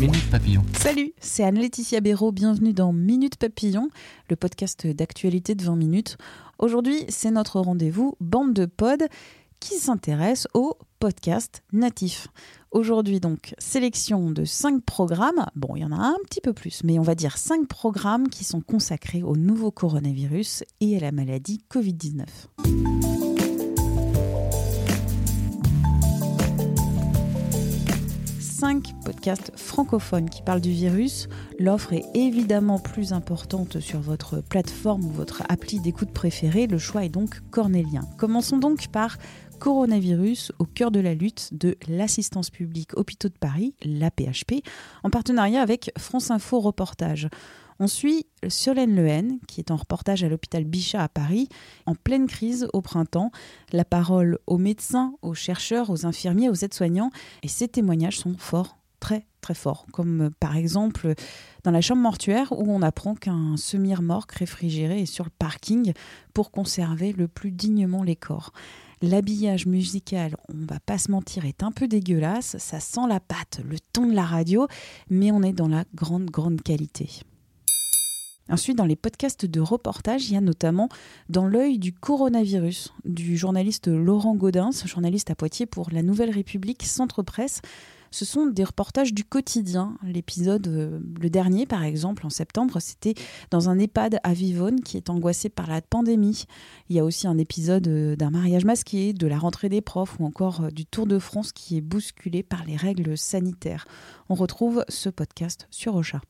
Minute Papillon. Salut, c'est Anne-Laetitia Béraud, bienvenue dans Minute Papillon, le podcast d'actualité de 20 minutes. Aujourd'hui, c'est notre rendez-vous bande de pod qui s'intéresse au podcast natif. Aujourd'hui donc, sélection de 5 programmes, bon il y en a un petit peu plus, mais on va dire 5 programmes qui sont consacrés au nouveau coronavirus et à la maladie Covid-19. Cinq podcasts francophones qui parlent du virus. L'offre est évidemment plus importante sur votre plateforme ou votre appli d'écoute préférée. Le choix est donc cornélien. Commençons donc par coronavirus au cœur de la lutte de l'assistance publique Hôpitaux de Paris, l'APHP, en partenariat avec France Info Reportage. On suit Solène Lehen, qui est en reportage à l'hôpital Bichat à Paris, en pleine crise au printemps. La parole aux médecins, aux chercheurs, aux infirmiers, aux aides-soignants. Et ces témoignages sont forts, très très forts. Comme euh, par exemple dans la chambre mortuaire où on apprend qu'un semi-remorque réfrigéré est sur le parking pour conserver le plus dignement les corps. L'habillage musical, on va pas se mentir, est un peu dégueulasse. Ça sent la pâte, le ton de la radio, mais on est dans la grande, grande qualité. Ensuite, dans les podcasts de reportage, il y a notamment Dans l'œil du coronavirus du journaliste Laurent Gaudin, journaliste à Poitiers pour La Nouvelle République, Centre Presse. Ce sont des reportages du quotidien. L'épisode, euh, le dernier par exemple, en septembre, c'était dans un EHPAD à Vivonne qui est angoissé par la pandémie. Il y a aussi un épisode euh, d'un mariage masqué, de la rentrée des profs ou encore euh, du Tour de France qui est bousculé par les règles sanitaires. On retrouve ce podcast sur Ocha.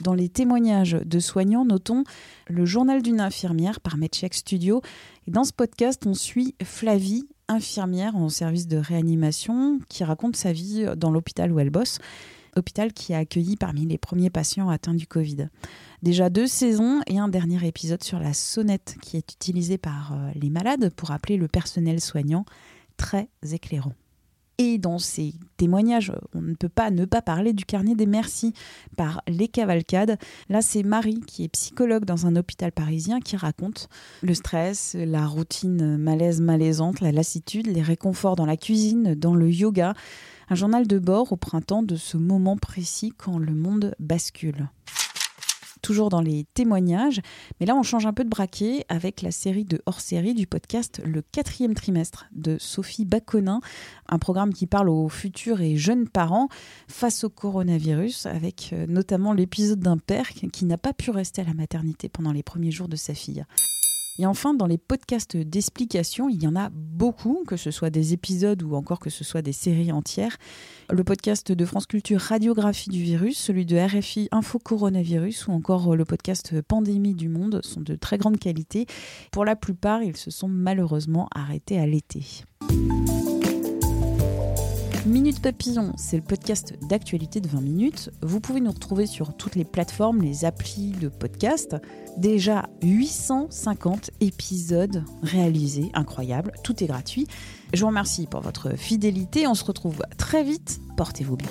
Dans les témoignages de soignants, notons le journal d'une infirmière par Medcheck Studio. Et dans ce podcast, on suit Flavie, infirmière en service de réanimation, qui raconte sa vie dans l'hôpital où elle bosse. Hôpital qui a accueilli parmi les premiers patients atteints du Covid. Déjà deux saisons et un dernier épisode sur la sonnette qui est utilisée par euh, les malades pour appeler le personnel soignant. Très éclairant. Et dans ces témoignages, on ne peut pas ne pas parler du carnet des merci par Les Cavalcades. Là, c'est Marie, qui est psychologue dans un hôpital parisien, qui raconte le stress, la routine malaise malaisante, la lassitude, les réconforts dans la cuisine, dans le yoga. Un journal de bord au printemps de ce moment précis quand le monde bascule toujours dans les témoignages. Mais là, on change un peu de braquet avec la série de hors-série du podcast Le quatrième trimestre de Sophie Baconin, un programme qui parle aux futurs et jeunes parents face au coronavirus, avec euh, notamment l'épisode d'un père qui n'a pas pu rester à la maternité pendant les premiers jours de sa fille. Et enfin, dans les podcasts d'explication, il y en a beaucoup, que ce soit des épisodes ou encore que ce soit des séries entières. Le podcast de France Culture Radiographie du virus, celui de RFI Info Coronavirus ou encore le podcast Pandémie du monde sont de très grande qualité. Pour la plupart, ils se sont malheureusement arrêtés à l'été. Minute Papillon, c'est le podcast d'actualité de 20 minutes. Vous pouvez nous retrouver sur toutes les plateformes, les applis de podcast. Déjà 850 épisodes réalisés, incroyable, tout est gratuit. Je vous remercie pour votre fidélité, on se retrouve très vite, portez-vous bien.